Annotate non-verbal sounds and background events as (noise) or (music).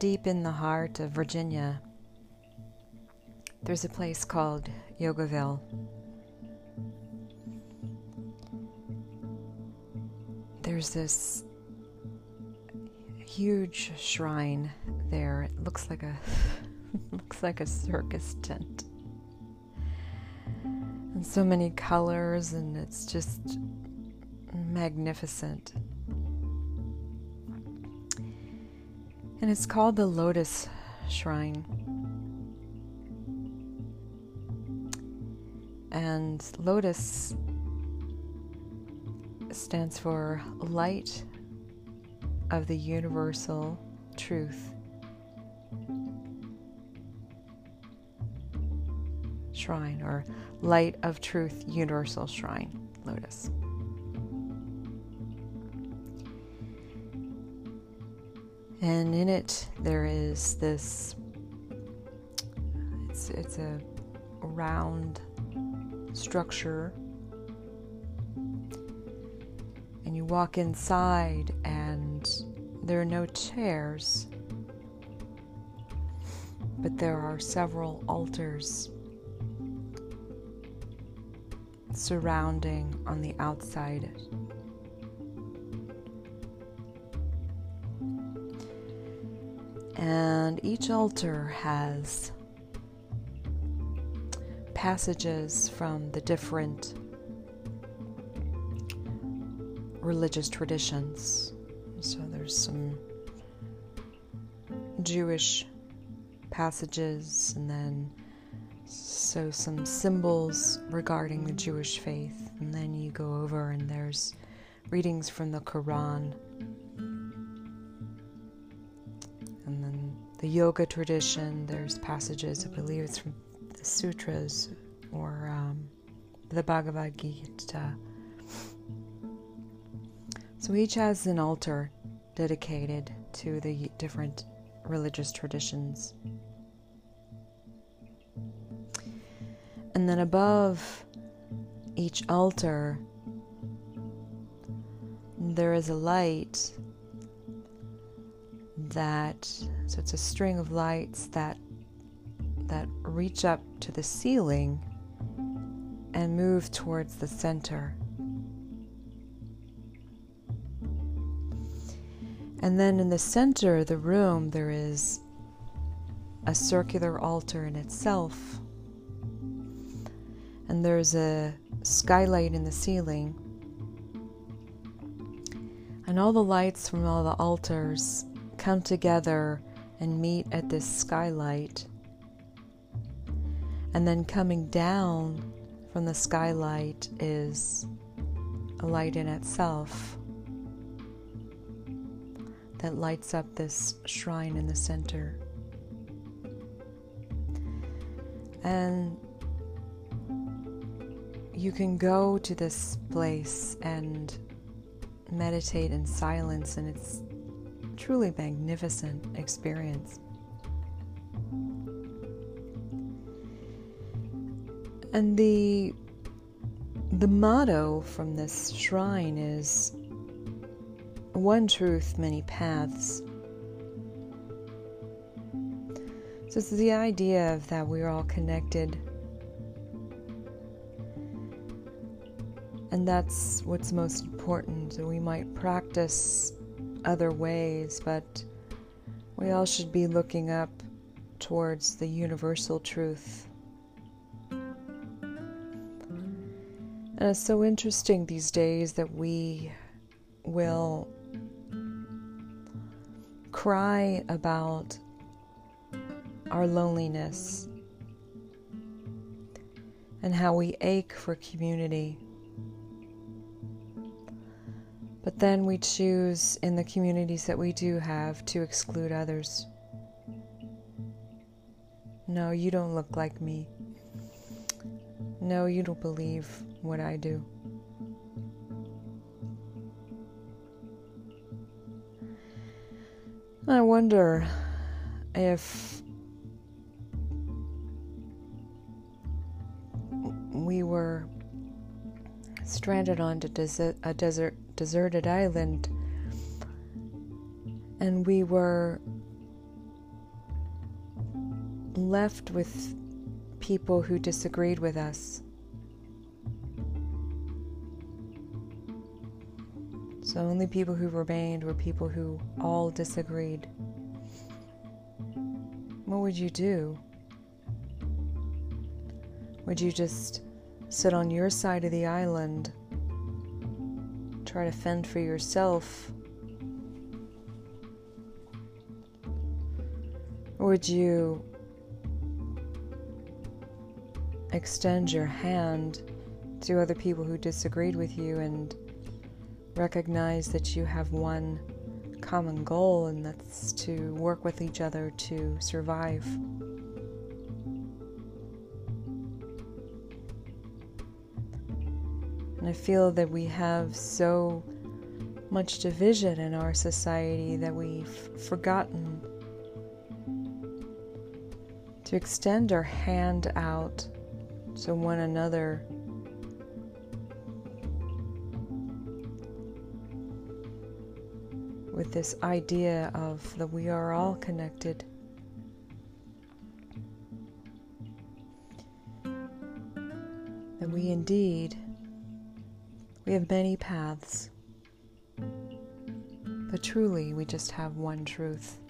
deep in the heart of Virginia, there's a place called Yogaville. There's this huge shrine there. It looks like a (laughs) looks like a circus tent. And so many colors and it's just magnificent. And it's called the Lotus Shrine. And Lotus stands for light of the universal truth. Shrine or Light of Truth Universal Shrine, Lotus. And in it there is this it's it's a round structure and you walk inside and there are no chairs but there are several altars surrounding on the outside. And each altar has passages from the different religious traditions. So there's some Jewish passages and then so some symbols regarding the Jewish faith and then you go over and there's readings from the Quran and then the yoga tradition there's passages I believe it's from the sutras or um, the Bhagavad Gita so each has an altar dedicated to the different religious traditions. And then above each altar, there is a light that so it's a string of lights that that reach up to the ceiling and move towards the center. And then in the center of the room, there is a circular altar in itself. And there's a skylight in the ceiling. And all the lights from all the altars come together and meet at this skylight. And then coming down from the skylight is a light in itself that lights up this shrine in the center. And you can go to this place and meditate in silence, and it's truly magnificent experience. And the the motto from this shrine is one truth, many paths. So it's the idea of that we're all connected. And that's what's most important. We might practice other ways, but we all should be looking up towards the universal truth. And it's so interesting these days that we will cry about our loneliness and how we ache for community. But then we choose in the communities that we do have to exclude others. No, you don't look like me. No, you don't believe what I do. I wonder if we were stranded on a desert, deserted island and we were left with people who disagreed with us. So, only people who remained were people who all disagreed. What would you do? Would you just sit on your side of the island, try to fend for yourself? Would you extend your hand to other people who disagreed with you and recognize that you have one common goal, and that's to work with each other to survive. And I feel that we have so much division in our society that we've forgotten to extend our hand out to one another with this idea of that we are all connected. That we indeed we have many paths. But truly we just have one truth.